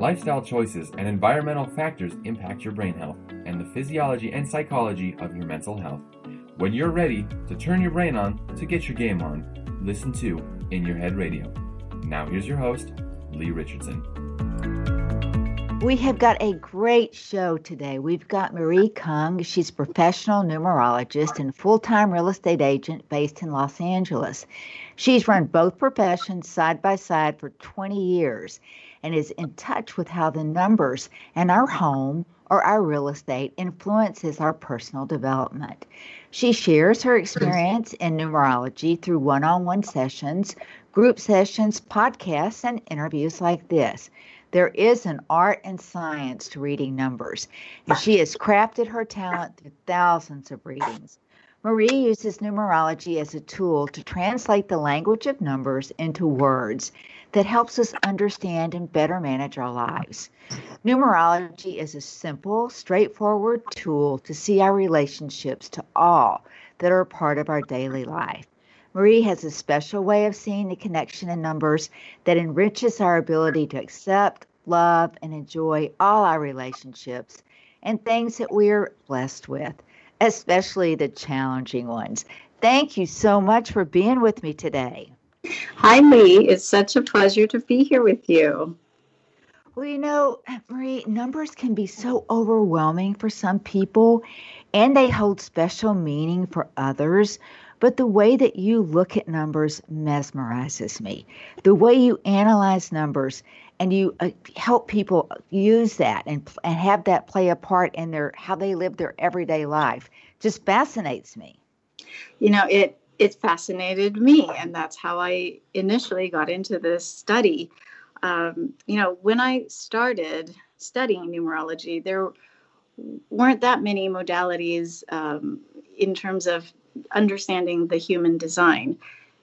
Lifestyle choices and environmental factors impact your brain health and the physiology and psychology of your mental health. When you're ready to turn your brain on to get your game on, listen to In Your Head Radio. Now, here's your host, Lee Richardson. We have got a great show today. We've got Marie Kung. She's a professional numerologist and full time real estate agent based in Los Angeles. She's run both professions side by side for 20 years and is in touch with how the numbers in our home or our real estate influences our personal development. She shares her experience in numerology through one on one sessions, group sessions, podcasts, and interviews like this. There is an art and science to reading numbers, and she has crafted her talent through thousands of readings. Marie uses numerology as a tool to translate the language of numbers into words that helps us understand and better manage our lives. Numerology is a simple, straightforward tool to see our relationships to all that are part of our daily life. Marie has a special way of seeing the connection in numbers that enriches our ability to accept, love, and enjoy all our relationships and things that we're blessed with, especially the challenging ones. Thank you so much for being with me today. Hi, Lee. It's such a pleasure to be here with you. Well, you know, Marie, numbers can be so overwhelming for some people, and they hold special meaning for others. But the way that you look at numbers mesmerizes me. The way you analyze numbers and you uh, help people use that and, and have that play a part in their how they live their everyday life just fascinates me. You know, it it fascinated me, and that's how I initially got into this study. Um, you know, when I started studying numerology, there weren't that many modalities um, in terms of understanding the human design.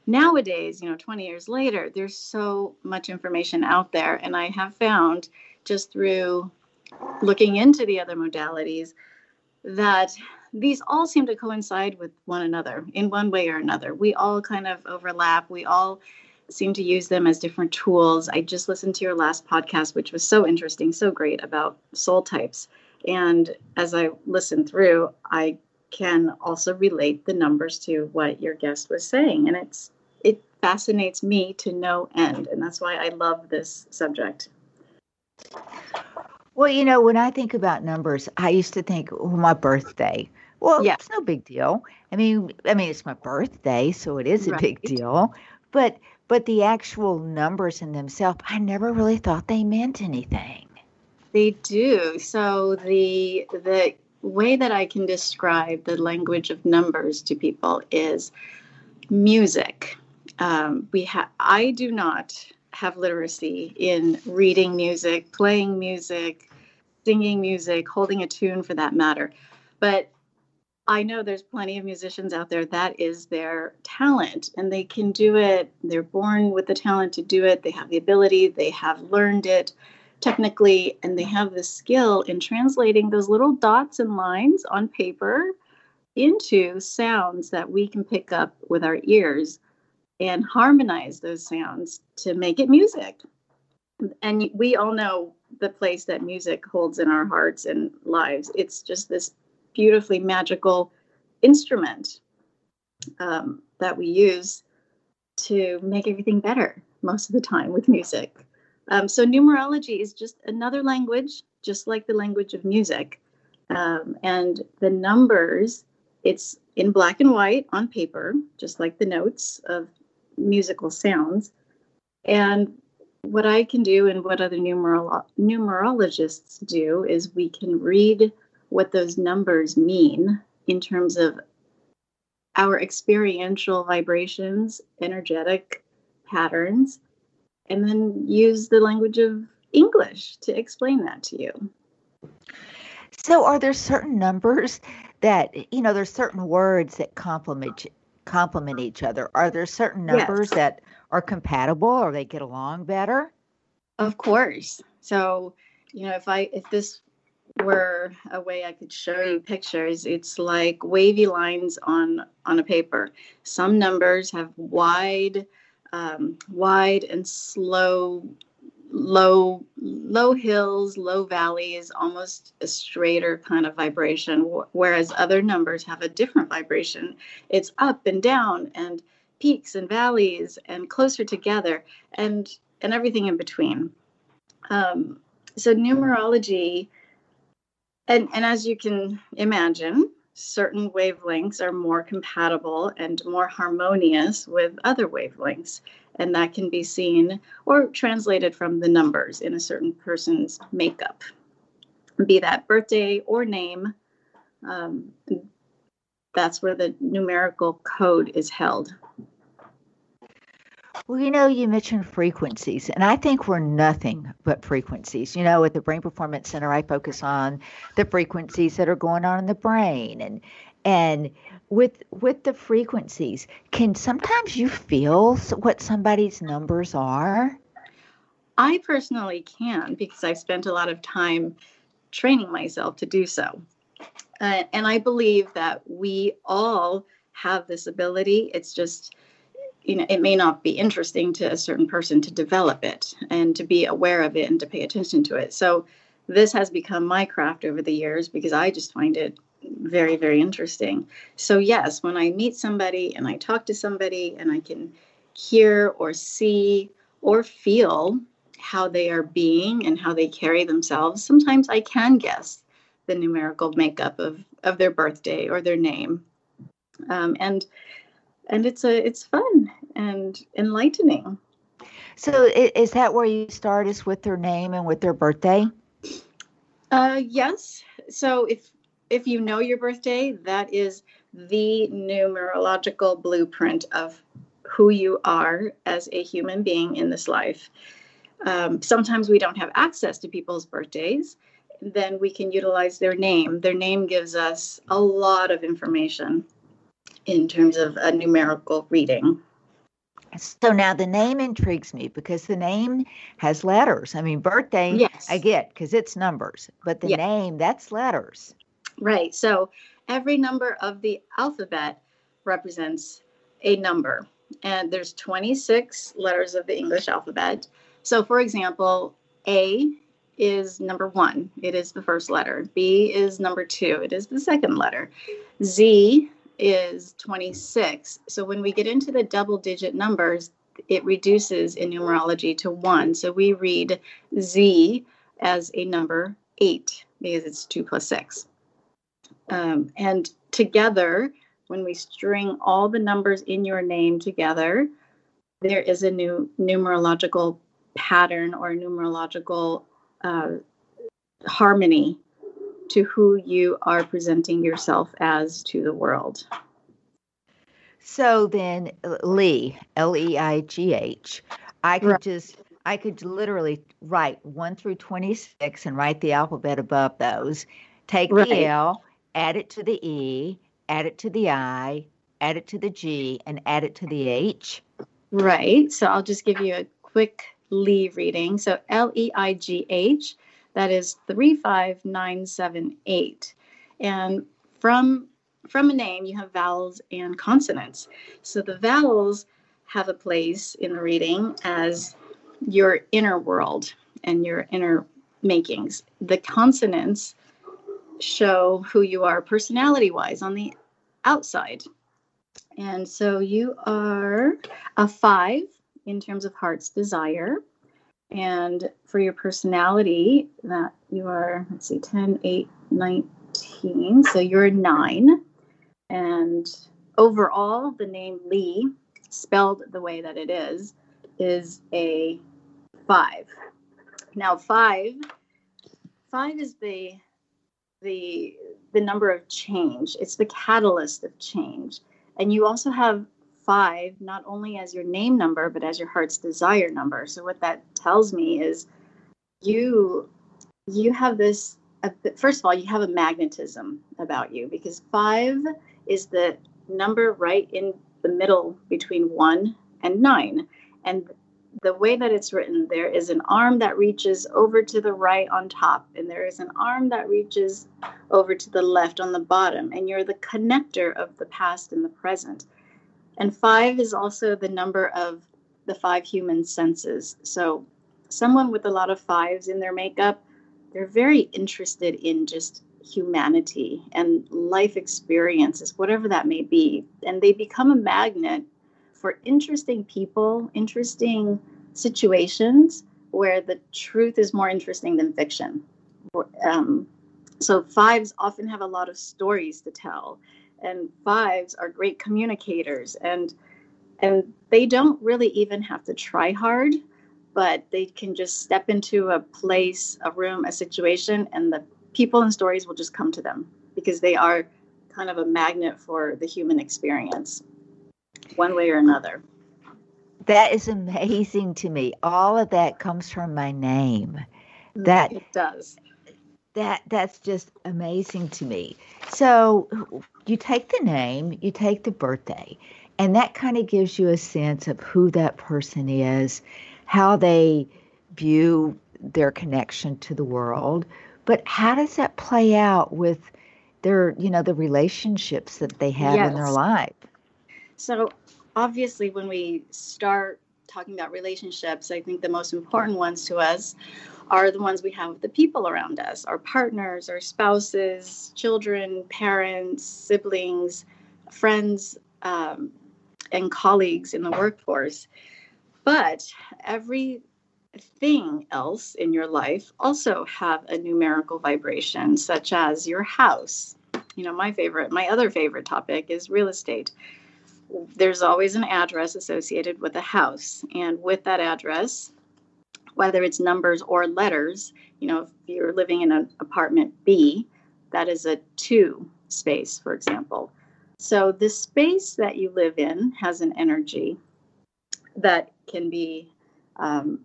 Nowadays, you know, 20 years later, there's so much information out there. And I have found just through looking into the other modalities that these all seem to coincide with one another in one way or another. We all kind of overlap. We all seem to use them as different tools. I just listened to your last podcast, which was so interesting, so great about soul types. And as I listened through, I can also relate the numbers to what your guest was saying. And it's it fascinates me to no end. And that's why i love this subject. Well you know when i think about numbers i used to think well, my birthday. Well yeah. it's no big deal. I mean i mean it's my birthday so it is a right. big deal. But but the actual numbers in themselves i never really thought they meant anything. They do. So the the way that I can describe the language of numbers to people is music. Um, we have I do not have literacy in reading music, playing music, singing music, holding a tune for that matter. But I know there's plenty of musicians out there that is their talent and they can do it. They're born with the talent to do it. They have the ability, they have learned it technically, and they have the skill in translating those little dots and lines on paper into sounds that we can pick up with our ears and harmonize those sounds to make it music. And we all know the place that music holds in our hearts and lives. It's just this beautifully magical instrument um, that we use to make everything better most of the time with music. Um, so numerology is just another language, just like the language of music. Um, and the numbers, it's in black and white on paper, just like the notes of musical sounds. And what I can do and what other numerolo- numerologists do is we can read what those numbers mean in terms of our experiential vibrations, energetic patterns, and then use the language of English to explain that to you. So, are there certain numbers that you know? There's certain words that complement complement each other. Are there certain numbers yes. that are compatible or they get along better? Of course. So, you know, if I if this were a way I could show you pictures, it's like wavy lines on on a paper. Some numbers have wide um, wide and slow low low hills low valleys almost a straighter kind of vibration. Whereas other numbers have a different vibration. It's up and down and peaks and valleys and closer together and and everything in between. Um, so numerology and and as you can imagine certain wavelengths are more compatible and more harmonious with other wavelengths and that can be seen or translated from the numbers in a certain person's makeup, be that birthday or name. Um, that's where the numerical code is held. Well, you know, you mentioned frequencies, and I think we're nothing but frequencies. You know, at the Brain Performance Center, I focus on the frequencies that are going on in the brain, and and with with the frequencies can sometimes you feel what somebody's numbers are? I personally can because i've spent a lot of time training myself to do so. Uh, and i believe that we all have this ability. It's just you know it may not be interesting to a certain person to develop it and to be aware of it and to pay attention to it so this has become my craft over the years because i just find it very, very interesting. So, yes, when I meet somebody and I talk to somebody and I can hear or see or feel how they are being and how they carry themselves, sometimes I can guess the numerical makeup of, of their birthday or their name. Um, and and it's a it's fun and enlightening. So is that where you start is with their name and with their birthday? Uh, yes. So if if you know your birthday, that is the numerological blueprint of who you are as a human being in this life. Um, sometimes we don't have access to people's birthdays. Then we can utilize their name. Their name gives us a lot of information in terms of a numerical reading. So now the name intrigues me because the name has letters. I mean, birthday, yes. I get because it's numbers, but the yes. name, that's letters. Right. So every number of the alphabet represents a number. And there's 26 letters of the English alphabet. So, for example, A is number one, it is the first letter. B is number two, it is the second letter. Z is 26. So, when we get into the double digit numbers, it reduces in numerology to one. So, we read Z as a number eight because it's two plus six. Um, and together, when we string all the numbers in your name together, there is a new numerological pattern or numerological uh, harmony to who you are presenting yourself as to the world. So then, Lee, L E I G H, I could right. just, I could literally write 1 through 26 and write the alphabet above those, take right. the L, add it to the E, add it to the I, add it to the G, and add it to the H. Right. So I'll just give you a quick Lee reading. So L E I G H, that is 35978. And from from a name, you have vowels and consonants. So the vowels have a place in the reading as your inner world and your inner makings. The consonants show who you are personality wise on the outside. And so you are a five in terms of heart's desire. And for your personality, that you are, let's see, 10, 8, 19. So you're nine. And overall, the name Lee, spelled the way that it is, is a five. Now, five, five is the the the number of change. It's the catalyst of change. And you also have five not only as your name number but as your heart's desire number. So what that tells me is you you have this first of all you have a magnetism about you because 5 is the number right in the middle between 1 and 9 and the way that it's written, there is an arm that reaches over to the right on top, and there is an arm that reaches over to the left on the bottom, and you're the connector of the past and the present. And five is also the number of the five human senses. So someone with a lot of fives in their makeup, they're very interested in just humanity and life experiences, whatever that may be. And they become a magnet for interesting people, interesting situations where the truth is more interesting than fiction. Um, so, fives often have a lot of stories to tell, and fives are great communicators, and and they don't really even have to try hard, but they can just step into a place, a room, a situation, and the people and stories will just come to them because they are kind of a magnet for the human experience, one way or another. That is amazing to me. All of that comes from my name. Mm, that it does. That that's just amazing to me. So you take the name, you take the birthday, and that kind of gives you a sense of who that person is, how they view their connection to the world. But how does that play out with their, you know, the relationships that they have yes. in their life? So obviously, when we start talking about relationships, I think the most important ones to us are the ones we have with the people around us our partners, our spouses, children, parents, siblings, friends, um, and colleagues in the workforce. But everything else in your life also have a numerical vibration, such as your house. You know, my favorite, my other favorite topic is real estate there's always an address associated with a house. And with that address, whether it's numbers or letters, you know, if you're living in an apartment B, that is a two space, for example. So the space that you live in has an energy that can be um,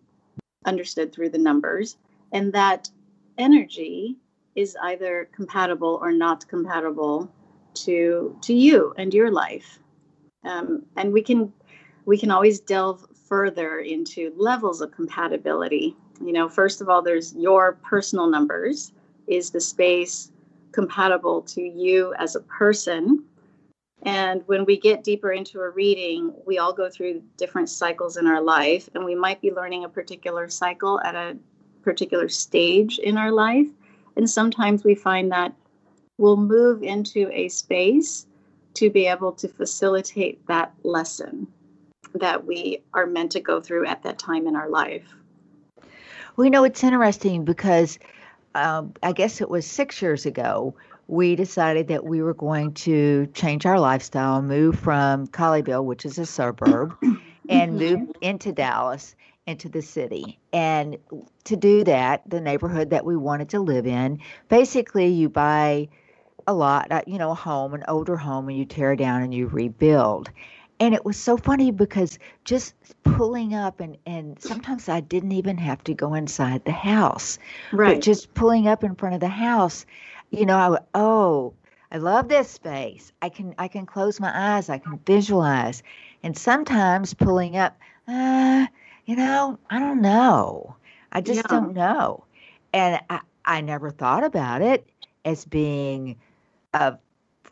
understood through the numbers. And that energy is either compatible or not compatible to to you and your life um, and we can we can always delve further into levels of compatibility. You know first of all there's your personal numbers. Is the space compatible to you as a person? And when we get deeper into a reading, we all go through different cycles in our life, and we might be learning a particular cycle at a particular stage in our life. And sometimes we find that we'll move into a space to be able to facilitate that lesson that we are meant to go through at that time in our life. Well, you know, it's interesting because um, I guess it was six years ago, we decided that we were going to change our lifestyle, move from Colleyville, which is a suburb, and move into Dallas, into the city. And to do that, the neighborhood that we wanted to live in, basically, you buy a lot, uh, you know, a home, an older home, and you tear down and you rebuild. And it was so funny because just pulling up and and sometimes I didn't even have to go inside the house, right? But just pulling up in front of the house, you know, I would, oh, I love this space. I can I can close my eyes, I can visualize, and sometimes pulling up, uh, you know, I don't know, I just yeah. don't know, and I I never thought about it as being a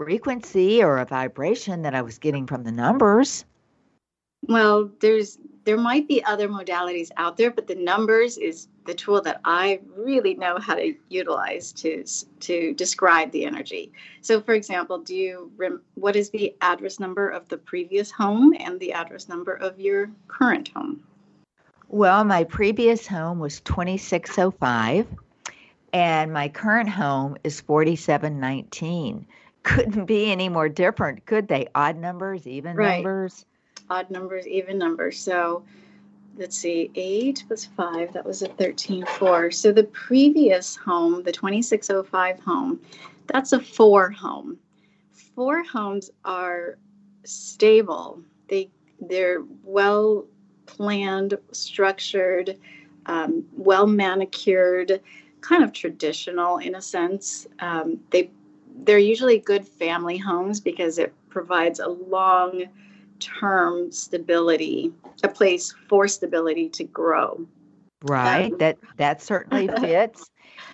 frequency or a vibration that I was getting from the numbers. Well, there's there might be other modalities out there, but the numbers is the tool that I really know how to utilize to to describe the energy. So, for example, do you rem- what is the address number of the previous home and the address number of your current home? Well, my previous home was 2605 and my current home is 4719 couldn't be any more different. Could they? Odd numbers even right. numbers? Odd numbers even numbers. So let's see 8 plus 5 that was a 13 4 so the previous home the 2605 home that's a 4 home. 4 homes are stable. They they're well planned structured um, well manicured kind of traditional in a sense. Um, they they're usually good family homes because it provides a long term stability, a place for stability to grow. Right. Um, that that certainly fits.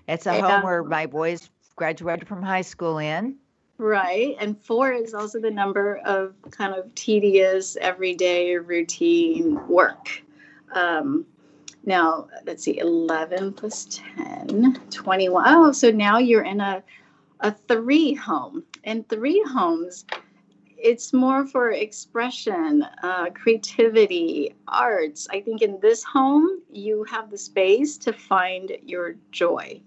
It's a yeah. home where my boys graduated from high school in. Right. And four is also the number of kind of tedious, everyday routine work. Um, Now, let's see, 11 plus 10, 21. Oh, so now you're in a, a three home. And three homes, it's more for expression, uh, creativity, arts. I think in this home, you have the space to find your joy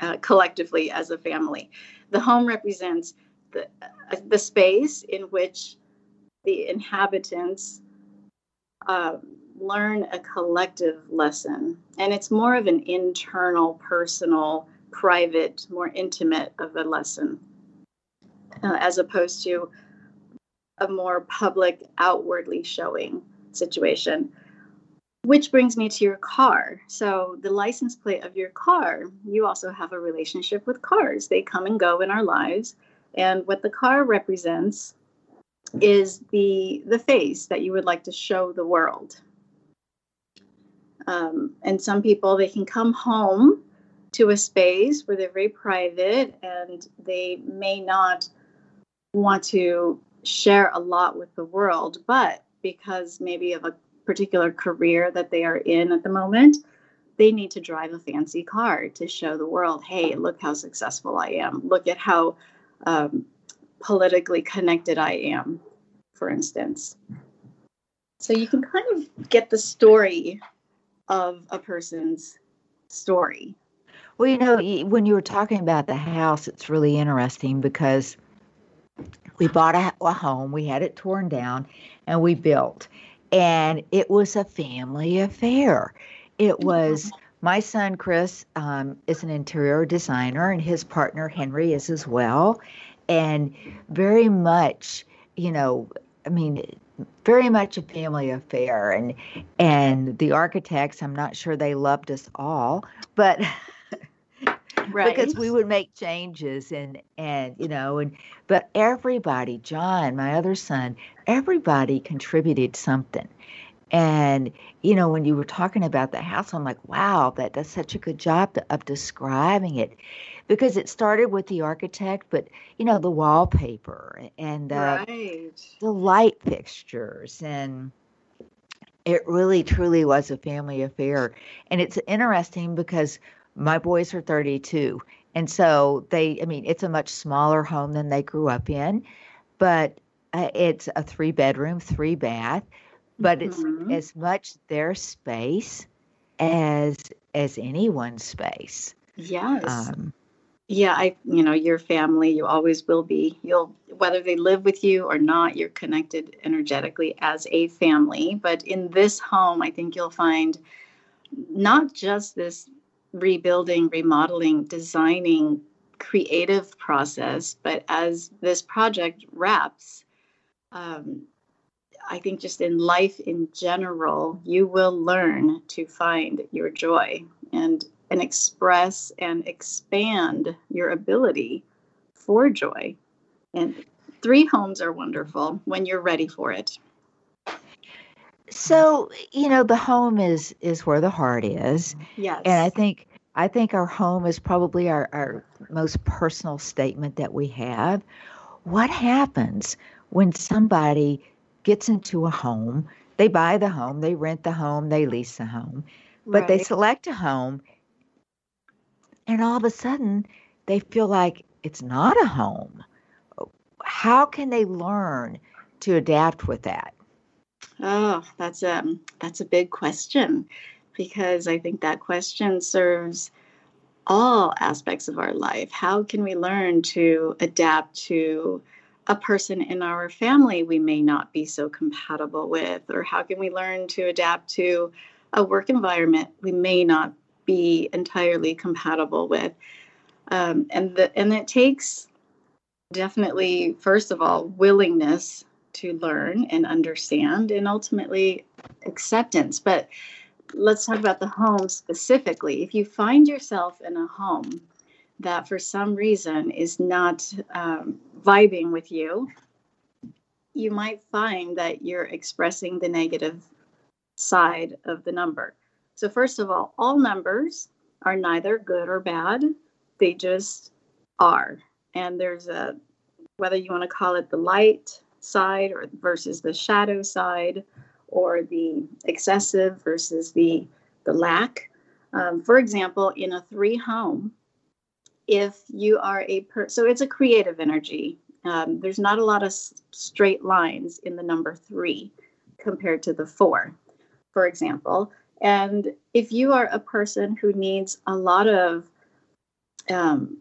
uh, collectively as a family. The home represents the, uh, the space in which the inhabitants uh, learn a collective lesson. And it's more of an internal, personal, private, more intimate of a lesson, uh, as opposed to a more public, outwardly showing situation. Which brings me to your car. So, the license plate of your car, you also have a relationship with cars. They come and go in our lives. And what the car represents is the the face that you would like to show the world um, and some people, they can come home to a space where they're very private and they may not want to share a lot with the world, but because maybe of a particular career that they are in at the moment, they need to drive a fancy car to show the world, hey, look how successful I am. Look at how um, politically connected I am, for instance. So you can kind of get the story of a person's story. Well, you know, when you were talking about the house, it's really interesting because we bought a, a, home, we had it torn down, and we built. And it was a family affair. It was my son, Chris, um, is an interior designer, and his partner, Henry, is as well. And very much, you know, I mean, very much a family affair and and the architects i'm not sure they loved us all but right. because we would make changes and and you know and but everybody john my other son everybody contributed something and you know when you were talking about the house i'm like wow that does such a good job to, of describing it because it started with the architect, but you know the wallpaper and uh, right. the light fixtures and it really truly was a family affair and it's interesting because my boys are 32 and so they i mean it's a much smaller home than they grew up in but uh, it's a three bedroom three bath but mm-hmm. it's as much their space as as anyone's space. Yes. Um, yeah i you know your family you always will be. You'll whether they live with you or not you're connected energetically as a family but in this home i think you'll find not just this rebuilding remodeling designing creative process but as this project wraps um, i think just in life in general you will learn to find your joy and and express and expand your ability for joy. And three homes are wonderful when you're ready for it. So, you know, the home is is where the heart is. Yes. And I think I think our home is probably our, our most personal statement that we have. What happens when somebody gets into a home, they buy the home, they rent the home, they lease the home, but right. they select a home and all of a sudden they feel like it's not a home. How can they learn to adapt with that? Oh, that's a that's a big question because I think that question serves all aspects of our life. How can we learn to adapt to a person in our family we may not be so compatible with or how can we learn to adapt to a work environment we may not be entirely compatible with. Um, and the, and it takes definitely, first of all, willingness to learn and understand, and ultimately acceptance. But let's talk about the home specifically. If you find yourself in a home that for some reason is not um, vibing with you, you might find that you're expressing the negative side of the number. So, first of all, all numbers are neither good or bad, they just are. And there's a, whether you want to call it the light side or versus the shadow side, or the excessive versus the the lack. Um, for example, in a three home, if you are a per so it's a creative energy. Um, there's not a lot of s- straight lines in the number three compared to the four, for example. And if you are a person who needs a lot of um,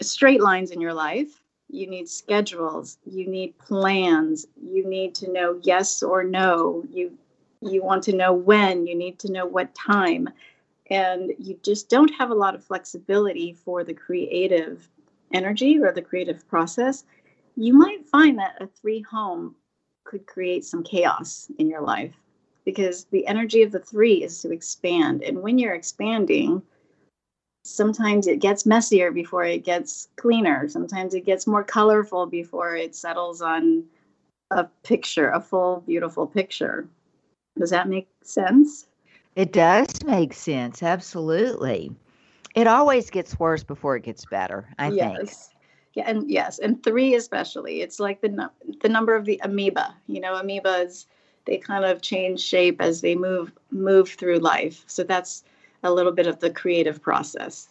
straight lines in your life, you need schedules, you need plans, you need to know yes or no, you you want to know when, you need to know what time, and you just don't have a lot of flexibility for the creative energy or the creative process, you might find that a three home could create some chaos in your life because the energy of the three is to expand. And when you're expanding, sometimes it gets messier before it gets cleaner. Sometimes it gets more colorful before it settles on a picture, a full, beautiful picture. Does that make sense? It does make sense. Absolutely. It always gets worse before it gets better, I yes. think. Yeah, and yes, and three especially. It's like the nu- the number of the amoeba. You know, amoebas they kind of change shape as they move move through life. So that's a little bit of the creative process.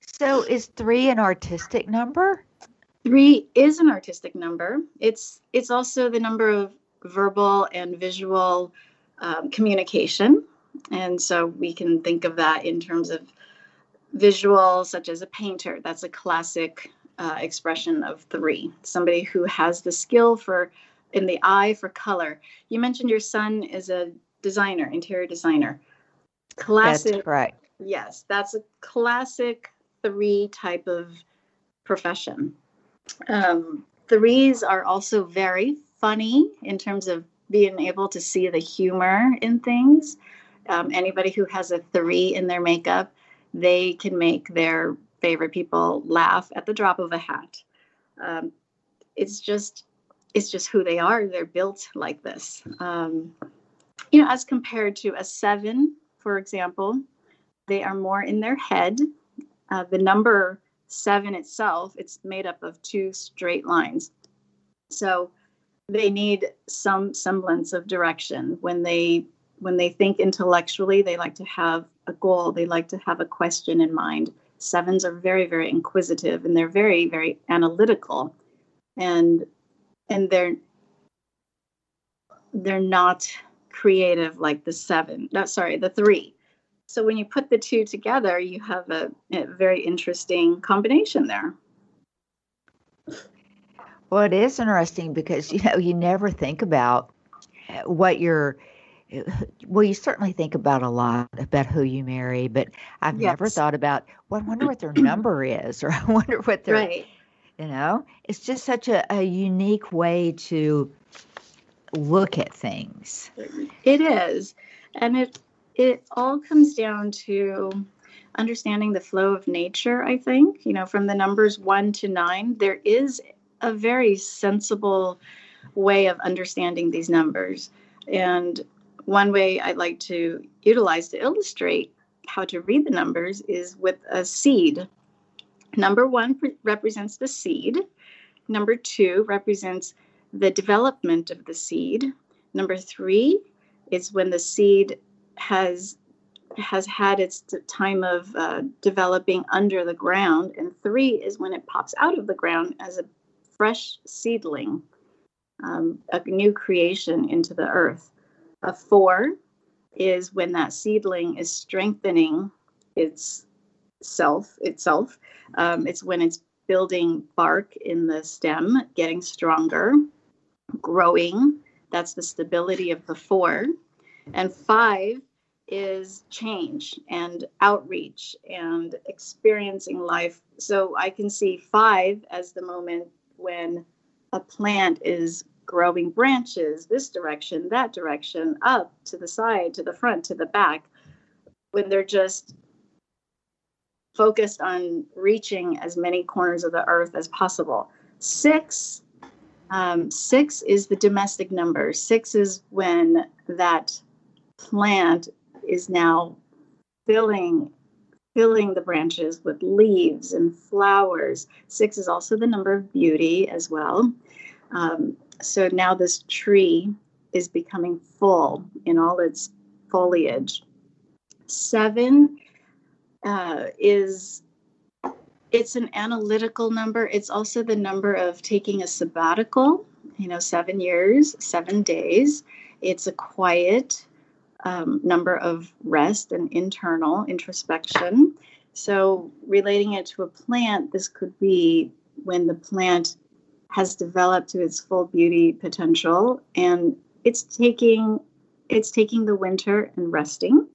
So is three an artistic number? Three is an artistic number. It's it's also the number of verbal and visual um, communication, and so we can think of that in terms of visual, such as a painter. That's a classic uh, expression of three. Somebody who has the skill for in the eye for color. You mentioned your son is a designer, interior designer. Classic. That's correct. Yes, that's a classic three type of profession. Um, threes are also very funny in terms of being able to see the humor in things. Um, anybody who has a three in their makeup, they can make their favorite people laugh at the drop of a hat. Um, it's just it's just who they are. They're built like this. Um, you know, as compared to a seven, for example, they are more in their head. Uh, the number seven itself, it's made up of two straight lines. So they need some semblance of direction when they when they think intellectually they like to have a goal they like to have a question in mind sevens are very very inquisitive and they're very very analytical and and they're they're not creative like the seven no sorry the three so when you put the two together you have a, a very interesting combination there Well, it is interesting because you know you never think about uh, what you're. Well, you certainly think about a lot about who you marry, but I've never thought about. Well, I wonder what their number is, or I wonder what their. right You know, it's just such a, a unique way to look at things. It is. And it it all comes down to understanding the flow of nature, I think. You know, from the numbers 1 to 9, there is a very sensible way of understanding these numbers. And one way I like to utilize to illustrate how to read the numbers is with a seed. Number 1 pre- represents the seed. Number 2 represents the development of the seed. Number 3 is when the seed has has had its time of uh, developing under the ground, and three is when it pops out of the ground as a fresh seedling, um, a new creation into the earth. A four is when that seedling is strengthening its self itself. Um, it's when it's building bark in the stem, getting stronger, growing. That's the stability of the four. And five is change and outreach and experiencing life. So I can see five as the moment when a plant is growing branches this direction, that direction, up to the side, to the front, to the back, when they're just focused on reaching as many corners of the earth as possible. Six, um, six is the domestic number. Six is when that plant is now filling filling the branches with leaves and flowers. Six is also the number of beauty as well. Um, so now this tree is becoming full in all its foliage. Seven uh, is it's an analytical number. It's also the number of taking a sabbatical, you know, seven years, seven days. It's a quiet um, number of rest and internal introspection. So, relating it to a plant, this could be when the plant has developed to its full beauty potential and it's taking it's taking the winter and resting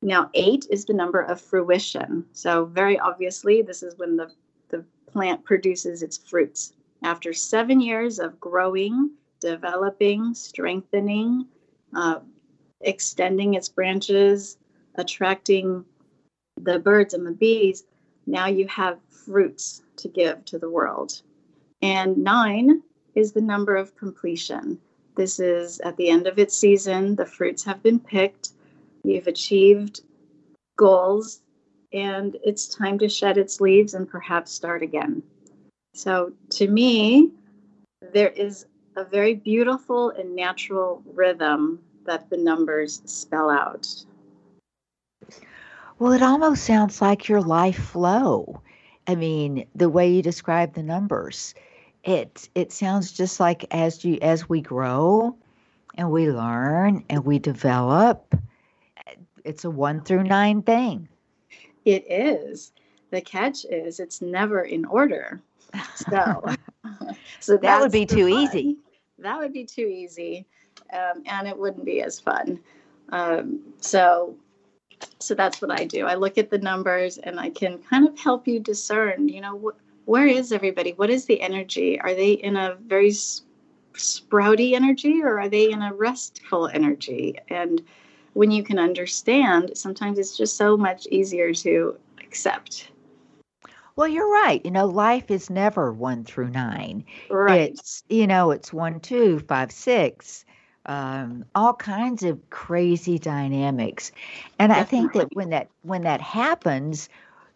now, eight is the number of fruition. So, very obviously, this is when the, the plant produces its fruits. After seven years of growing, developing, strengthening, uh, extending its branches, attracting the birds and the bees, now you have fruits to give to the world. And nine is the number of completion. This is at the end of its season, the fruits have been picked You've achieved goals, and it's time to shed its leaves and perhaps start again. So, to me, there is a very beautiful and natural rhythm that the numbers spell out. Well, it almost sounds like your life flow. I mean, the way you describe the numbers, it it sounds just like as you as we grow and we learn and we develop, it's a one through nine thing. It is. The catch is it's never in order. So, so that would be too fun. easy. That would be too easy, um, and it wouldn't be as fun. Um, so, so that's what I do. I look at the numbers, and I can kind of help you discern. You know, wh- where is everybody? What is the energy? Are they in a very sprouty energy, or are they in a restful energy? And when you can understand, sometimes it's just so much easier to accept. Well, you're right. You know, life is never one through nine. Right. It's, you know, it's one, two, five, six, um, all kinds of crazy dynamics. And Definitely. I think that when that when that happens,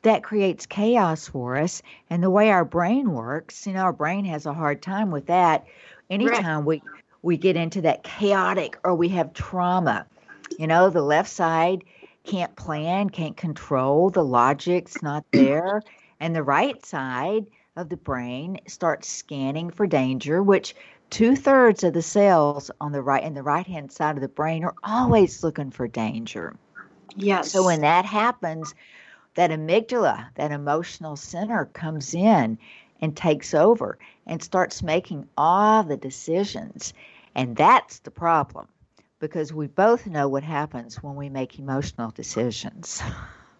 that creates chaos for us. And the way our brain works, you know, our brain has a hard time with that. Anytime right. we we get into that chaotic or we have trauma, you know, the left side can't plan, can't control, the logic's not there. and the right side of the brain starts scanning for danger, which two thirds of the cells on the right and the right hand side of the brain are always looking for danger. Yes. So when that happens, that amygdala, that emotional center comes in and takes over and starts making all the decisions. And that's the problem because we both know what happens when we make emotional decisions.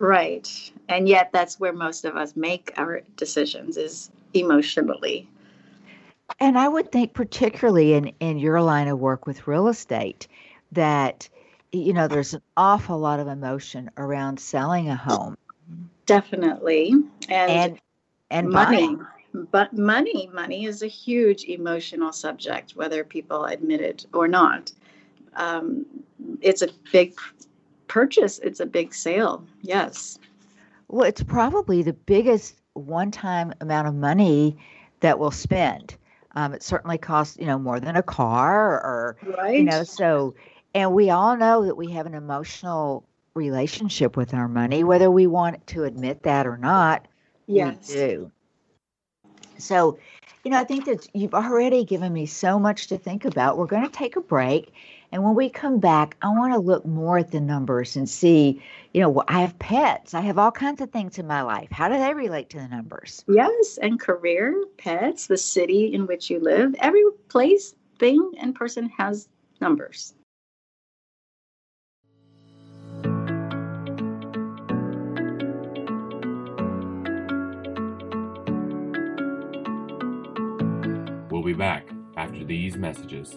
Right. And yet that's where most of us make our decisions is emotionally. And I would think particularly in in your line of work with real estate that you know there's an awful lot of emotion around selling a home. Definitely. And and, and money. Buying. But money, money is a huge emotional subject, whether people admit it or not um, it's a big purchase. It's a big sale. Yes. Well, it's probably the biggest one-time amount of money that we'll spend. Um, it certainly costs, you know, more than a car or, right. you know, so, and we all know that we have an emotional relationship with our money, whether we want to admit that or not. Yes. We do. So, you know, I think that you've already given me so much to think about. We're going to take a break and when we come back, I want to look more at the numbers and see, you know, I have pets, I have all kinds of things in my life. How do they relate to the numbers? Yes, and career, pets, the city in which you live, every place, thing, and person has numbers. We'll be back after these messages.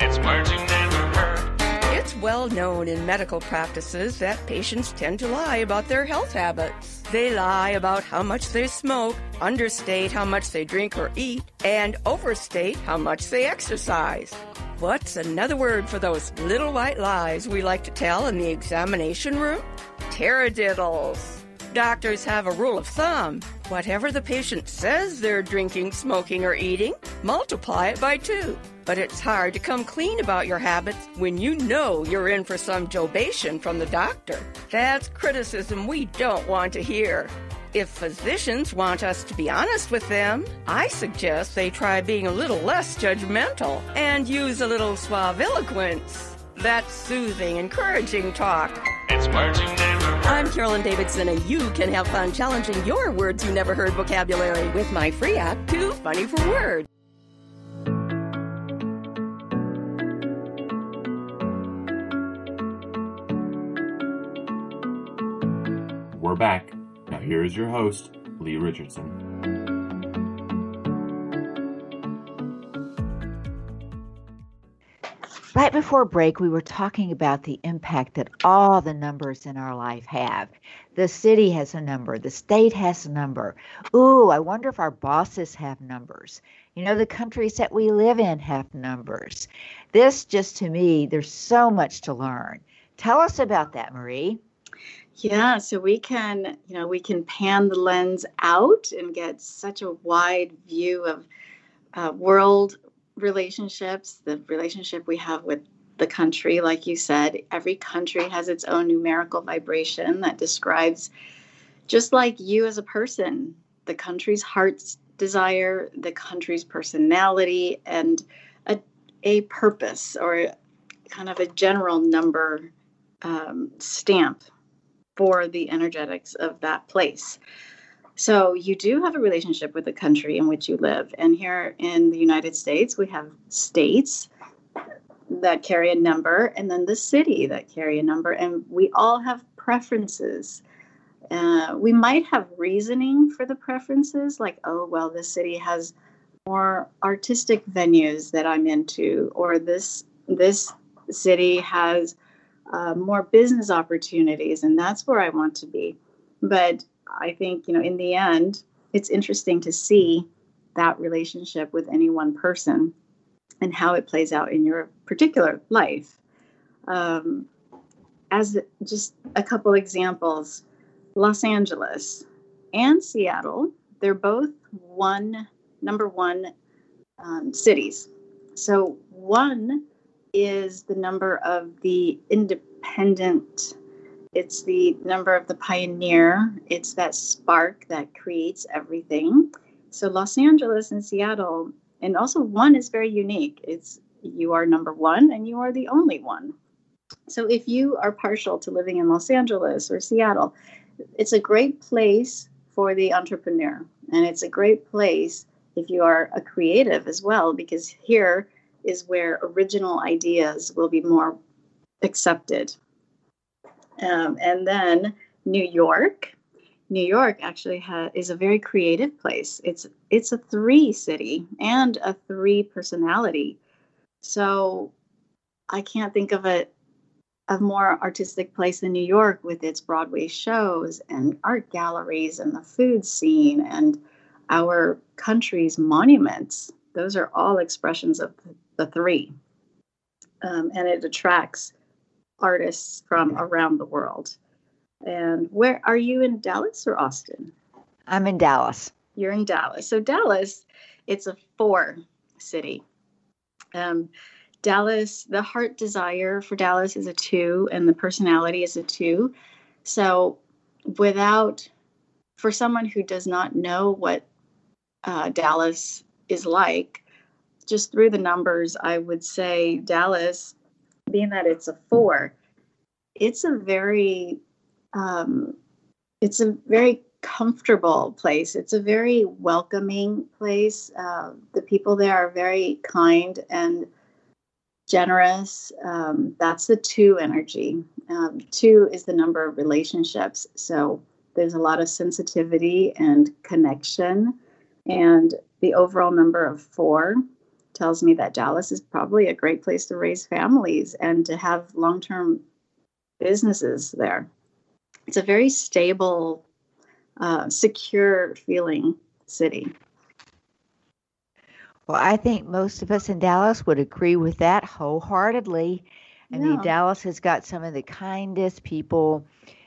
It's words you never heard. It's well known in medical practices that patients tend to lie about their health habits. They lie about how much they smoke, understate how much they drink or eat, and overstate how much they exercise. What's another word for those little white lies we like to tell in the examination room? Taradiddles. Doctors have a rule of thumb. Whatever the patient says they're drinking, smoking, or eating, multiply it by two. But it's hard to come clean about your habits when you know you're in for some jobation from the doctor. That's criticism we don't want to hear. If physicians want us to be honest with them, I suggest they try being a little less judgmental and use a little suaviloquence. That's soothing, encouraging talk. It's you never. I'm Carolyn Davidson, and you can have fun challenging your words you never heard vocabulary with my free app, Too Funny for Words. We're back. Now here is your host, Lee Richardson. Right before break, we were talking about the impact that all the numbers in our life have. The city has a number, the state has a number. Ooh, I wonder if our bosses have numbers. You know, the countries that we live in have numbers. This, just to me, there's so much to learn. Tell us about that, Merrie. Yeah, so we can, you know, we can pan the lens out and get such a wide view of uh, world relationships, the relationship we have with the country, like you said, every country has its own numerical vibration that describes just like you as a person, the country's heart's desire, the country's personality, and a, a purpose or kind of a general number um, stamp for the energetics of that place. So you do have a relationship with the country in which you live. And here in the United States, we have states that carry a number and then the city that carry a number. And we all have preferences. Uh, we might have reasoning for the preferences, like, oh, well, this city has more artistic venues that I'm into, or this this city has uh, more business opportunities, and that's where I want to be. But I think, you know, in the end, it's interesting to see that relationship with any one person and how it plays out in your particular life. Um, as just a couple examples, Los Angeles and Seattle, they're both one number one um, cities. So one is the number of the independent it's the number of the pioneer. It's that spark that creates everything. So Los Angeles and Seattle, and also one is very unique. It's you are number one and you are the only one. So if you are partial to living in Los Angeles or Seattle, it's a great place for the entrepreneur. And it's a great place if you are a creative as well, because here is where original ideas will be more accepted um, and then New York. New York actually ha- is a very creative place. It's it's a three city and a three personality. So I can't think of a a more artistic place than New York with its Broadway shows and art galleries and the food scene and our country's monuments. Those are all expressions of the three. Um, and it attracts artists from around the world. And where are you in Dallas or Austin? I'm in Dallas. You're in Dallas. So Dallas, it's a four city. Um, Dallas, the heart desire for Dallas is a two, and the personality is a two. So, without, for someone who does not know what uh, Dallas is like, just through the numbers, I would say Dallas, being that it's a four, it's a very um, it's a very comfortable place. It's a very welcoming place. Uh, the people there are very kind and generous. Um, that's the two energy. Um, two is the number of relationships. So there's a lot of sensitivity and connection. And the overall number of four tells me that Dallas is probably a great place to raise families and to have long term businesses there. It's a very stable, uh, secure feeling city. Well, I think most of us in Dallas would agree with that wholeheartedly. I mean, Dallas has got some of the kindest people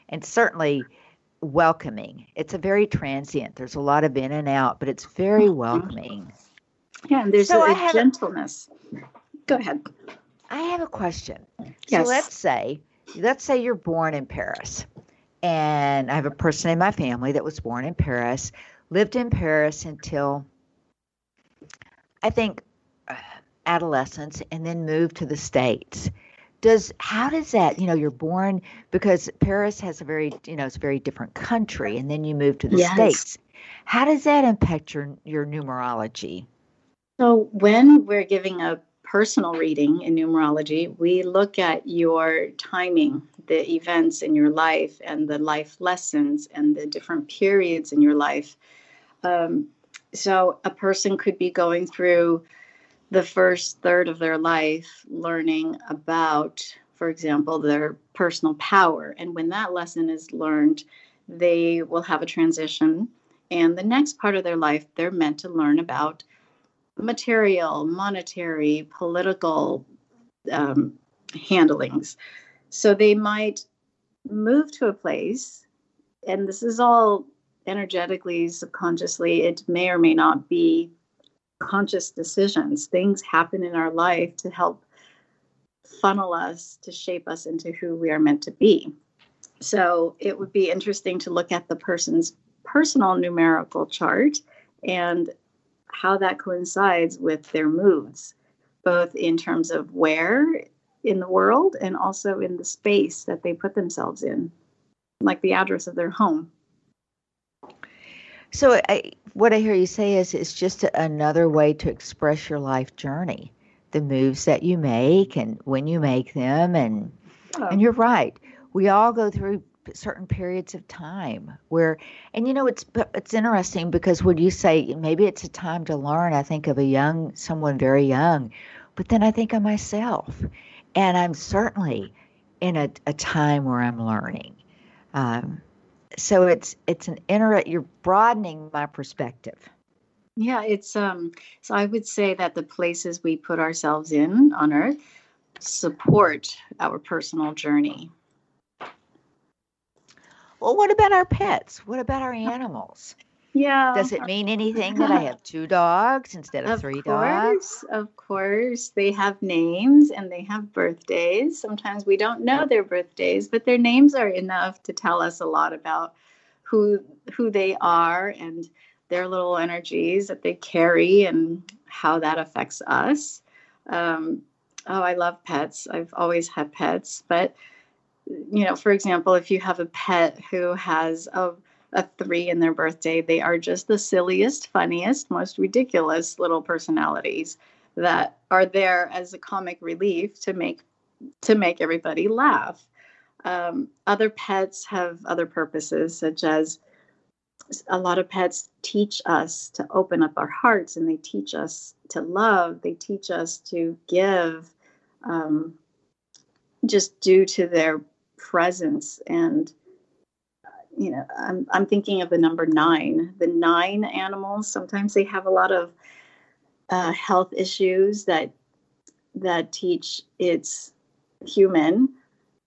and certainly welcoming. It's a very transient. There's a lot of in and out, but it's very welcoming. Yeah, and there's So a, I a have a- gentleness. Go ahead. I have a question. Yes. So let's say, let's say you're born in Paris, and I have a person in my family that was born in Paris, lived in Paris until I think uh, adolescence, and then moved to the states. Does how does that? You know, you're born because Paris has a very, you know, it's a very different country, and then you move to the Yes. states. How does that impact your your numerology? So, when we're giving a personal reading in numerology, we look at your timing, the events in your life, and the life lessons and the different periods in your life. Um, so, a person could be going through the first third of their life learning about, for example, their personal power. And when that lesson is learned, they will have a transition. And the next part of their life, they're meant to learn about material, monetary, political um, handlings. So they might move to a place, and this is all energetically, subconsciously, it may or may not be conscious decisions. Things happen in our life to help funnel us, to shape us into who we are meant to be. So it would be interesting to look at the person's personal numerical chart and how that coincides with their moods, both in terms of where in the world and also in the space that they put themselves in, like the address of their home. So, I, what I hear you say is it's just another way to express your life journey, the moves that you make and when you make them, and and oh. you're right. We all go through certain periods of time where, and you know, it's it's interesting because when you say maybe it's a time to learn, I think of a young someone very young, but then I think of myself, and I'm certainly in a, a time where I'm learning. Um, so it's it's an inter you're broadening my perspective. Yeah, it's um so I would say that the places we put ourselves in on earth support our personal journey. Well, what about our pets? What about our animals? Yeah. Does it mean anything that I have two dogs instead of, Of three dogs? course, of course. They have names and they have birthdays. Sometimes we don't know their birthdays, but their names are enough to tell us a lot about who who they are and their little energies that they carry and how that affects us. Um, oh, I love pets. I've always had pets, but you know, for example, if you have a pet who has a a three in their birthday, they are just the silliest, funniest, most ridiculous little personalities that are there as a comic relief to make to make everybody laugh. Um, other pets have other purposes, such as a lot of pets teach us to open up our hearts and they teach us to love, they teach us to give um, just due to their presence and you know I'm, I'm thinking of the number nine. The nine animals sometimes they have a lot of uh, health issues that that teach its human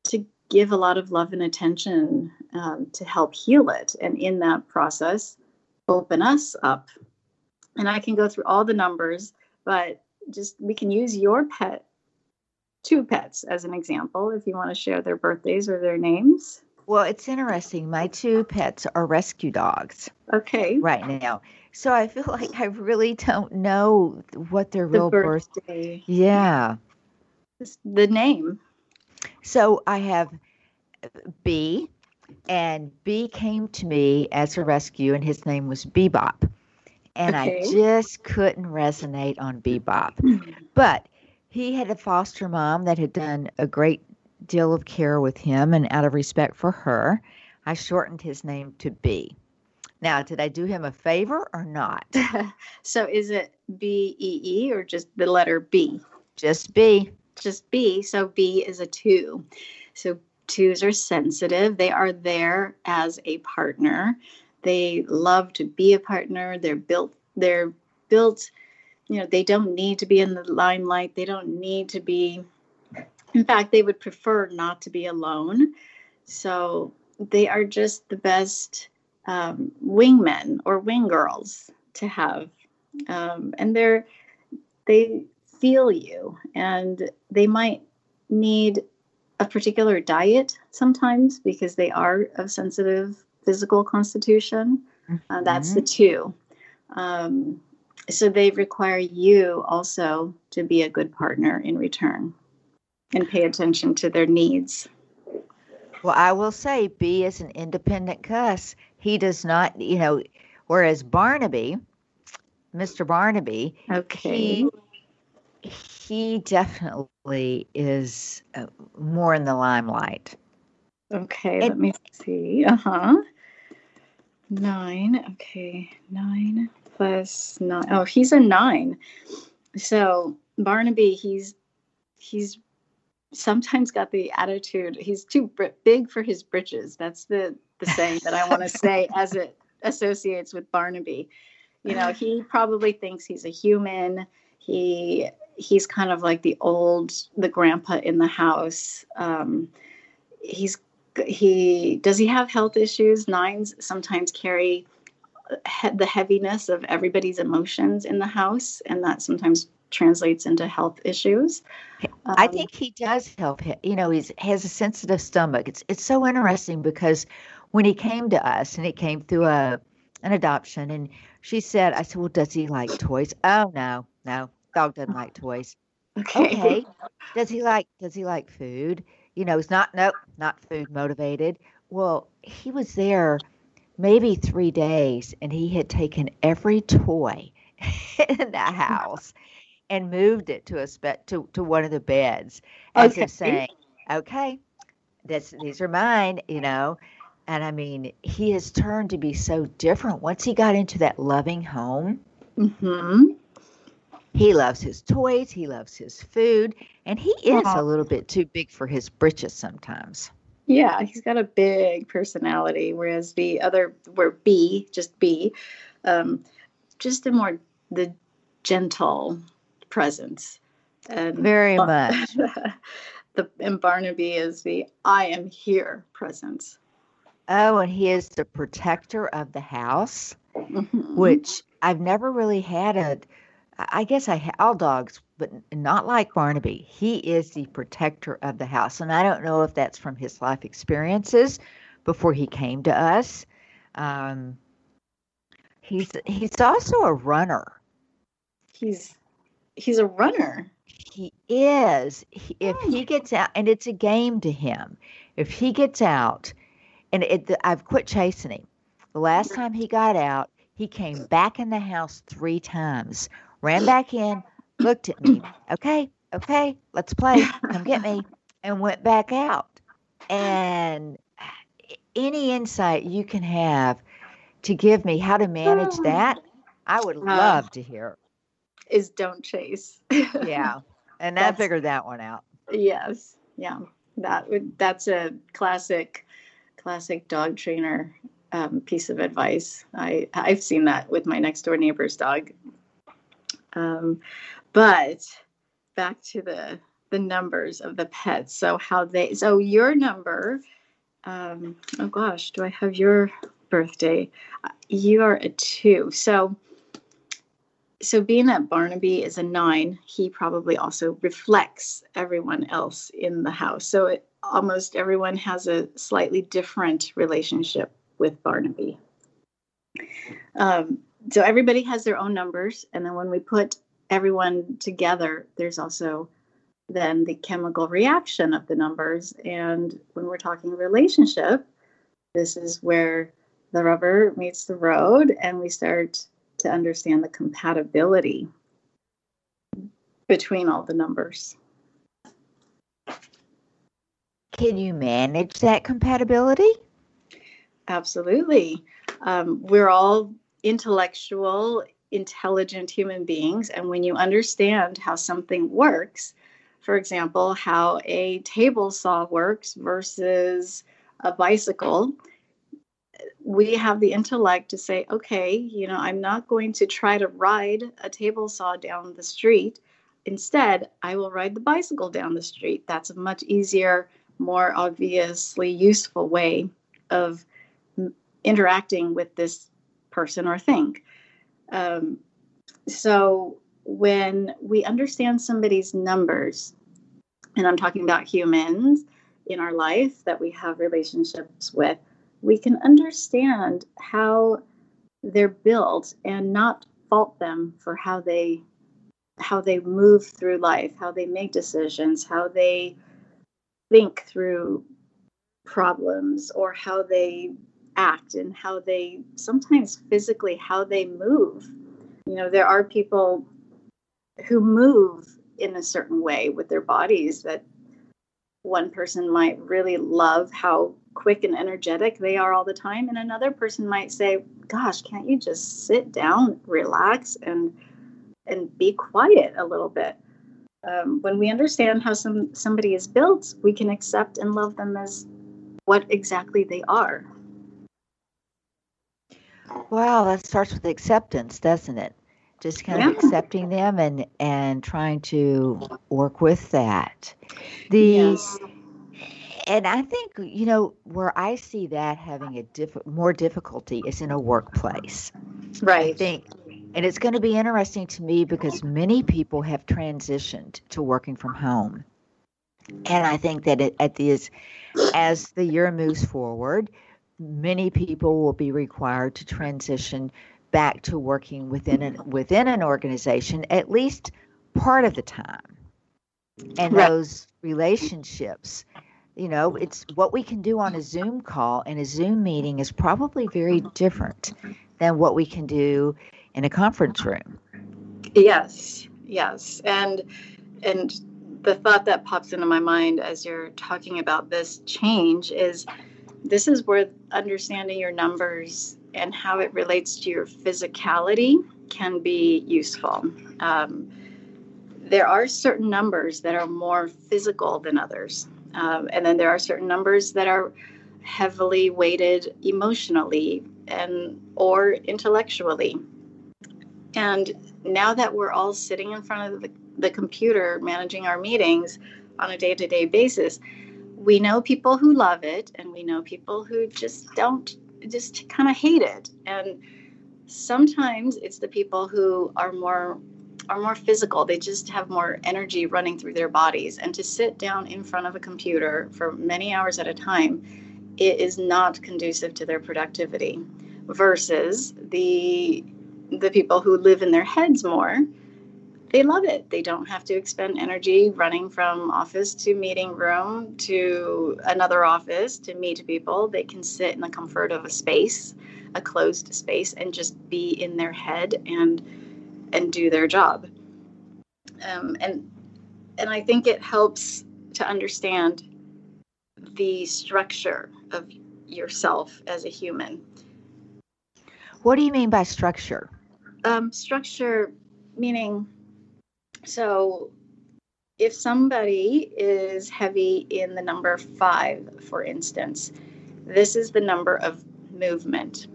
to give a lot of love and attention um, to help heal it. And in that process open us up. And i can go through all the numbers but just we can use your pet two pets as an example if you want to share their birthdays or their names Well, it's interesting. My two pets are rescue dogs Okay. right now. So I feel like I really don't know what their The real birth. birthday, Yeah. the name. So I have B, and B came to me as a rescue, and his name was Bebop. And I just couldn't resonate on Bebop. But he had a foster mom that had done a great deal of care with him, and out of respect for her, I shortened his name to B. Now, did I do him a favor or not? so is it B E E or just the letter B? Just B. Just B. So B is a two. So twos are sensitive. They are there as a partner. They love to be a partner. They're built. They're built. You know, they don't need to be in the limelight. They don't need to be. In fact, they would prefer not to be alone. So they are just the best um, wingmen or wing girls to have, um, and they're they feel you, and they might need a particular diet sometimes because they are of sensitive physical constitution. Uh, that's the two. Um, so they require you also to be a good partner in return and pay attention to their needs. Well, I will say B is an independent cuss. He does not, you know, whereas Barnaby, Mr. Barnaby, Okay. he he definitely is uh, more in the limelight. Okay, And- let me see. Uh huh. Nine. Okay, nine plus nine. Oh, he's a nine. So Barnaby, he's he's sometimes got the attitude. He's too big for his britches. That's the the saying that I want to say as it associates with Barnaby. You know, he probably thinks he's a human. He he's kind of like the old the grandpa in the house. Um, he's he does he have health issues nines sometimes carry he- the heaviness of everybody's emotions in the house and that sometimes translates into health issues I Um, think he does help. You know, he's has a sensitive stomach. It's it's so interesting because when he came to us and he came through a an adoption, and she said, I said, well, does he like toys? Oh no, no, dog doesn't like toys. okay, Okay, does he like does he like food? You know, he's not nope, not food motivated. Well, he was there maybe three days, and he had taken every toy in the house and moved it to a spe- to, to one of the beds as Okay. if saying, "Okay, this these are mine," you know. And I mean, he has turned to be so different once he got into that loving home. Mm-hmm. He loves his toys, he loves his food, and he is a little bit too big for his britches sometimes. Yeah he's got a big personality whereas the other where b just b um, just a more the gentle presence and Very much. the and barnaby is the i am here presence Oh, and he is the protector of the house, Mhm. which I've never really had a. I guess I all dogs, but not like Barnaby. He is the protector of the house, and I don't know if that's from his life experiences before he came to us. Um, he's he's also a runner. he's he's a runner He is. He, if he gets out, and it's a game to him. If he gets out, and it, I've quit chasing him. The last time he got out, he came back in the house three times, ran back in, looked at me. Okay, okay, let's play. Come get me, and went back out. And any insight you can have to give me how to manage that, I would love to hear. is don't chase Yeah. And I figured that one out. yes yeah that would that's a classic classic dog trainer um, piece of advice i i've seen that with my next door neighbor's dog um, but back to the the numbers of the pets so how they so your number um, oh gosh do i have your birthday you are a two so so being that Barnaby is a nine, he probably also reflects everyone else in the house. So it almost everyone has a slightly different relationship with Barnaby. Um, so everybody has their own numbers, and then when we put everyone together, there's also then the chemical reaction of the numbers. And when we're talking relationship, this is where the rubber meets the road, and we start to understand the compatibility between all the numbers. Can you manage that compatibility? Absolutely. Um, we're all intellectual, intelligent human beings. And when you understand how something works, for example, how a table saw works versus a bicycle, we have the intellect to say, okay, you know, I'm not going to try to ride a table saw down the street. Instead, I will ride the bicycle down the street. That's a much easier, more obviously useful way of interacting with this person or thing. Um, so when we understand somebody's numbers, and I'm talking about humans in our life that we have relationships with, we can understand how they're built and not fault them for how they how they move through life, how they make decisions, how they think through problems or how they act and how they sometimes physically how they move. You know there are people who move in a certain way with their bodies that one person might really love how quick and energetic they are all the time. And another person might say gosh can't you just sit down relax and and be quiet a little bit? Um, when we understand how some somebody is built we can accept and love them as what exactly they are Wow, that starts with acceptance, doesn't it? Just kind of accepting them and and trying to work with that. The yes and I think you know where I see that having a diff- more difficulty is in a workplace. Right. I think, and it's going to be interesting to me because many people have transitioned to working from home, and I think that it, at this, as the year moves forward, many people will be required to transition back to working within an within an organization at least part of the time, and Right. those relationships. You know, it's what we can do on a Zoom call and a Zoom meeting is probably very different than what we can do in a conference room. Yes, yes, and and the thought that pops into my mind as you're talking about this change is this is where understanding your numbers and how it relates to your physicality can be useful. Um, there are certain numbers that are more physical than others, um, and then there are certain numbers that are heavily weighted emotionally and or intellectually. And now that we're all sitting in front of the, the computer managing our meetings on a day to day basis, we know people who love it and we know people who just don't, just kind of hate it. And sometimes it's the people who are more are more physical. They just have more energy running through their bodies. And to sit down in front of a computer for many hours at a time it is not conducive to their productivity versus the the people who live in their heads more they love it. They don't have to expend energy running from office to meeting room to another office to meet people. They can sit in the comfort of a space a closed space and just be in their head and and do their job. Um, and and i think it helps to understand the structure of yourself as a human. What do you mean by structure? um, structure meaning so if somebody is heavy in the number five for instance this is the number of movement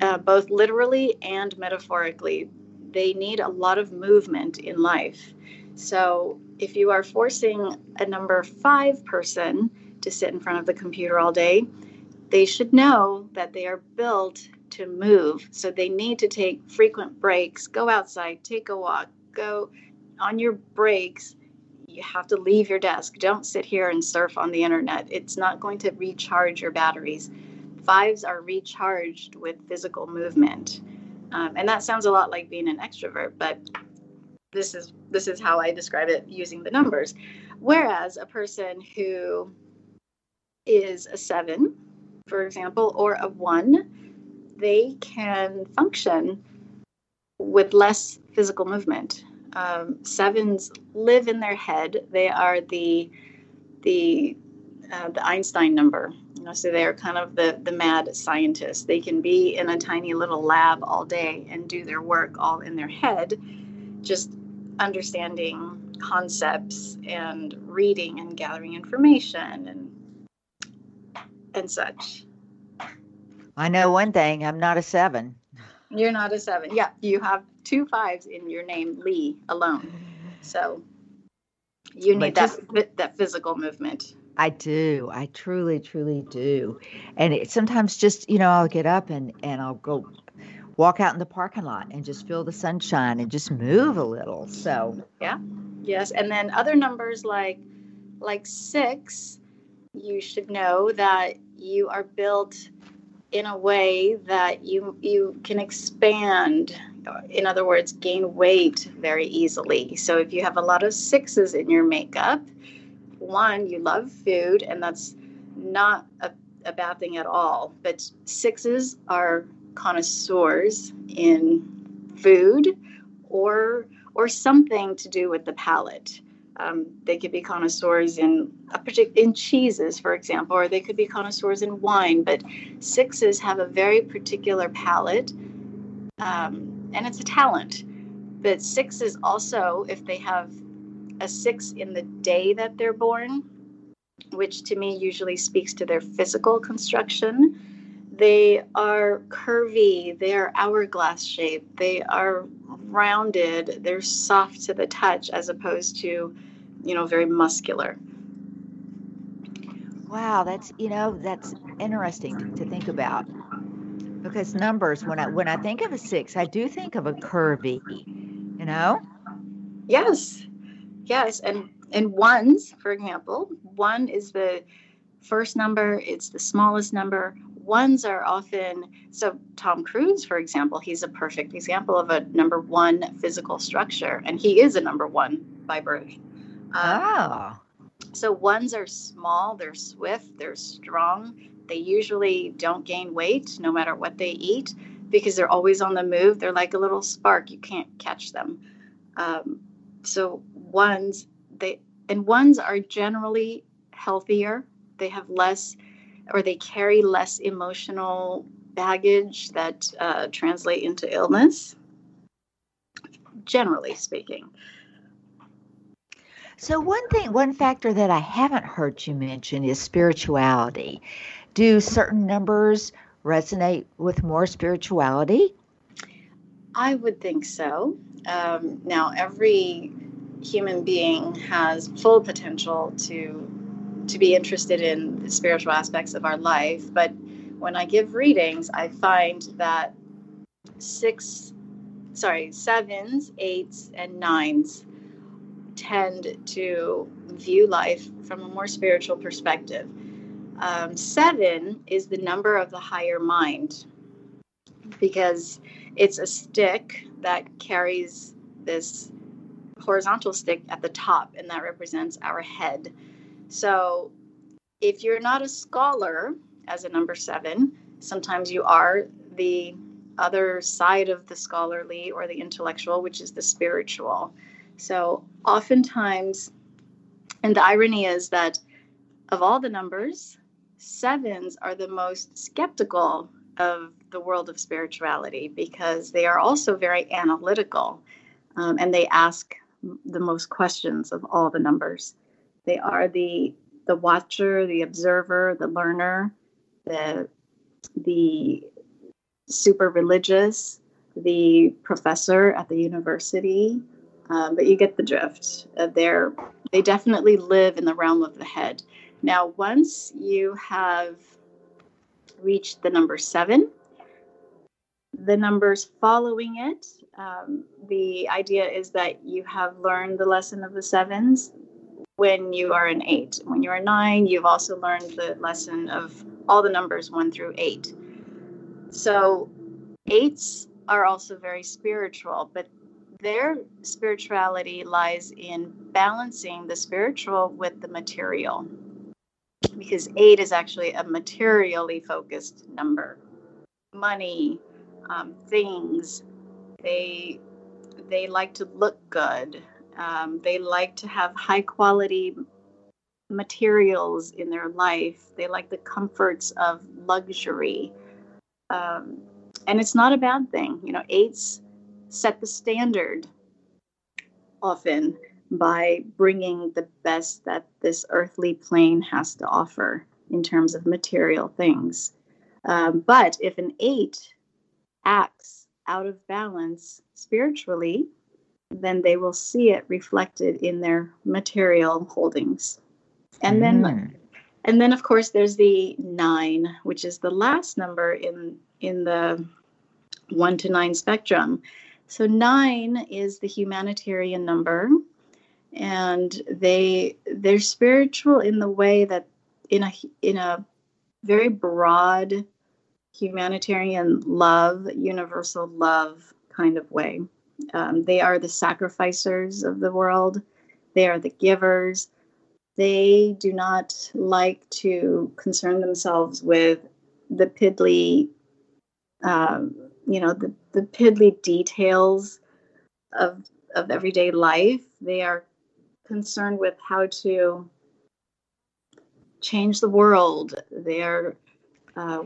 uh, both literally and metaphorically they need a lot of movement in life so if you are forcing a number five person to sit in front of the computer all day they should know that they are built to move. So they need to take frequent breaks, go outside, take a walk, go on your breaks. you have to leave your desk. Don't sit here and surf on the internet. It's not going to recharge your batteries. Fives are recharged with physical movement. Um, and that sounds a lot like being an extrovert, but this is this is how I describe it using the numbers. Whereas a person who is a seven, for example, or a one, they can function with less physical movement. Um, sevens live in their head. They are the the uh, the Einstein number. You know, so they are kind of the the mad scientists. They can be in a tiny little lab all day and do their work all in their head, just understanding concepts and reading and gathering information and and such. I know one thing. I'm not a seven. You're not a seven. Yeah, you have two fives in your name, Lee, alone. So you need But that that physical movement. I do. I truly, truly do. And it, sometimes just, you know, I'll get up and, and I'll go walk out in the parking lot and just feel the sunshine and just move a little. So, yeah. Yes, and then other numbers like like six, you should know that you are built in a way that you you can expand. In other words, gain weight very easily. So if you have a lot of sixes in your makeup, one, you love food, and that's not a, a bad thing at all. But sixes are connoisseurs in food or or something to do with the palate. Um, they could be connoisseurs in a partic- in cheeses, for example, or they could be connoisseurs in wine. But sixes have a very particular palate, um, and it's a talent. But six is also, if they have a six in the day that they're born, which to me usually speaks to their physical construction, they are curvy, they are hourglass shaped, they are rounded, they're soft to the touch as opposed to, you know, very muscular. wow, that's, you know, that's interesting to think about. Because numbers, when I when I think of a six, I do think of a curvy, you know? Yes. Yes, and and ones, for example, one is the first number, it's the smallest number. Ones are often so Tom Cruise, for example, he's a perfect example of a number one physical structure, and he is a number one by birth. Um, Oh. So ones are small, they're swift, they're strong. They usually don't gain weight no matter what they eat because they're always on the move. They're like a little spark. You can't catch them. Um, so ones, they and ones are generally healthier. They have less, or they carry less emotional baggage that uh, translate into illness. Generally speaking. So one thing, one factor that I haven't heard you mention is spirituality. Do certain numbers resonate with more spirituality? I would think so. Um, now, every human being has full potential to to be interested in the spiritual aspects of our life, but when I give readings, I find that six, sorry, sevens, eights, and nines tend to view life from a more spiritual perspective. Um, seven is the number of the higher mind because it's a stick that carries this horizontal stick at the top, and that represents our head. So, if you're not a scholar as a number seven, sometimes you are the other side of the scholarly or the intellectual, which is the spiritual. So, oftentimes, and the irony is that of all the numbers, sevens are the most skeptical of the world of spirituality because they are also very analytical um, and they ask the most questions of all the numbers. They are the the watcher, the observer, the learner, the the super religious, the professor at the university. Um, but you get the drift. Uh, they're they definitely live in the realm of the head. Now, once you have reached the number seven, the numbers following it, um, the idea is that you have learned the lesson of the sevens. when you are an eight. When you're a nine, you've also learned the lesson of all the numbers one through eight. So, eights are also very spiritual, but their spirituality lies in balancing the spiritual with the material because eight is actually a materially focused number. Money um, things they they like to look good. Um, they like to have high quality materials in their life. They like the comforts of luxury. Um, and it's not a bad thing. You know eights set the standard often by bringing the best that this earthly plane has to offer in terms of material things. Um, but if an eight acts out of balance spiritually, then they will see it reflected in their material holdings. And then Mm. and then of course there's the 9, which is the last number in in the 1 to 9 spectrum. So 9 is the humanitarian number and they they're spiritual in the way that in a in a very broad humanitarian love, universal love kind of way. Um, they are the sacrificers of the world. They are the givers. They do not like to concern themselves with the piddly, um, you know, the, the piddly details of of everyday life. They are concerned with how to change the world. They are, uh,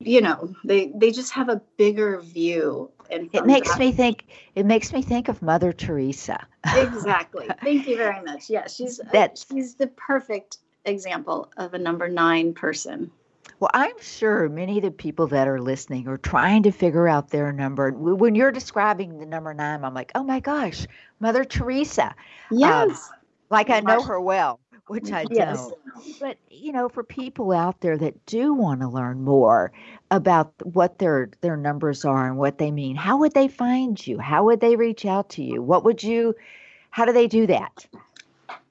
you know, they they just have a bigger view. And It makes that- me think. It makes me think of Mother Teresa. exactly. Thank you very much. Yeah, she's uh, That's- she's the perfect example of a number nine person. Well, I'm sure many of the people that are listening are trying to figure out their number. When you're describing the number nine, I'm like, oh my gosh, Mother Teresa. Um, yes. Like I know her well, which I yes. don't. But you know, for people out there that do want to learn more about what their their numbers are and what they mean, how would they find you? How would they reach out to you? What would you? How do they do that?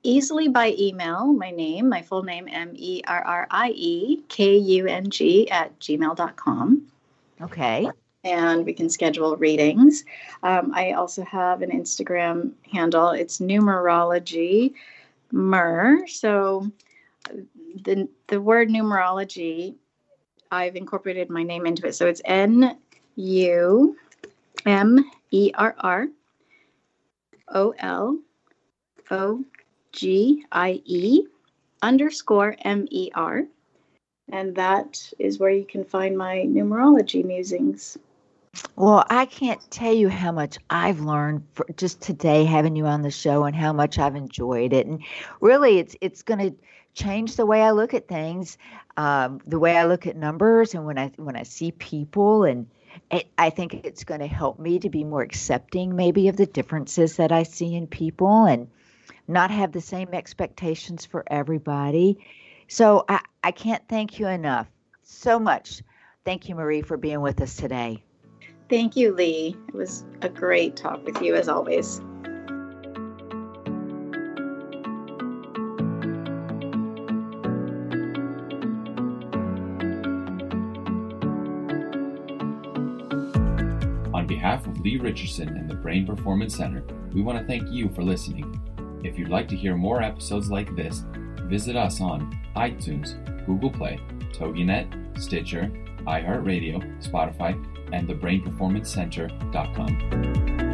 Easily by email, my name, my full name, M E R R I E K U N G at gmail.com. Okay. and we can schedule readings. Um, I also have an Instagram handle. It's numerology mer. So the the word numerology, I've incorporated my name into it. So it's N U M E R R O L O G I E underscore M E R. And that is where you can find my numerology musings. Well, I can't tell you how much I've learned just today having you on the show and how much I've enjoyed it. And really, it's it's going to change the way I look at things, um, the way I look at numbers, and when I when I see people, and it, I think it's going to help me to be more accepting, maybe, of the differences that I see in people, and not have the same expectations for everybody. So I, I can't thank you enough so much. Thank you, Merrie, for being with us today. Thank you, Lee. It was a great talk with you as always. On behalf of Lee Richardson and the Brain Performance Center, we want to thank you for listening. If you'd like to hear more episodes like this, visit us on iTunes, Google Play, TogiNet, Stitcher, iHeartRadio, Spotify, and thebrainperformancecenter.com.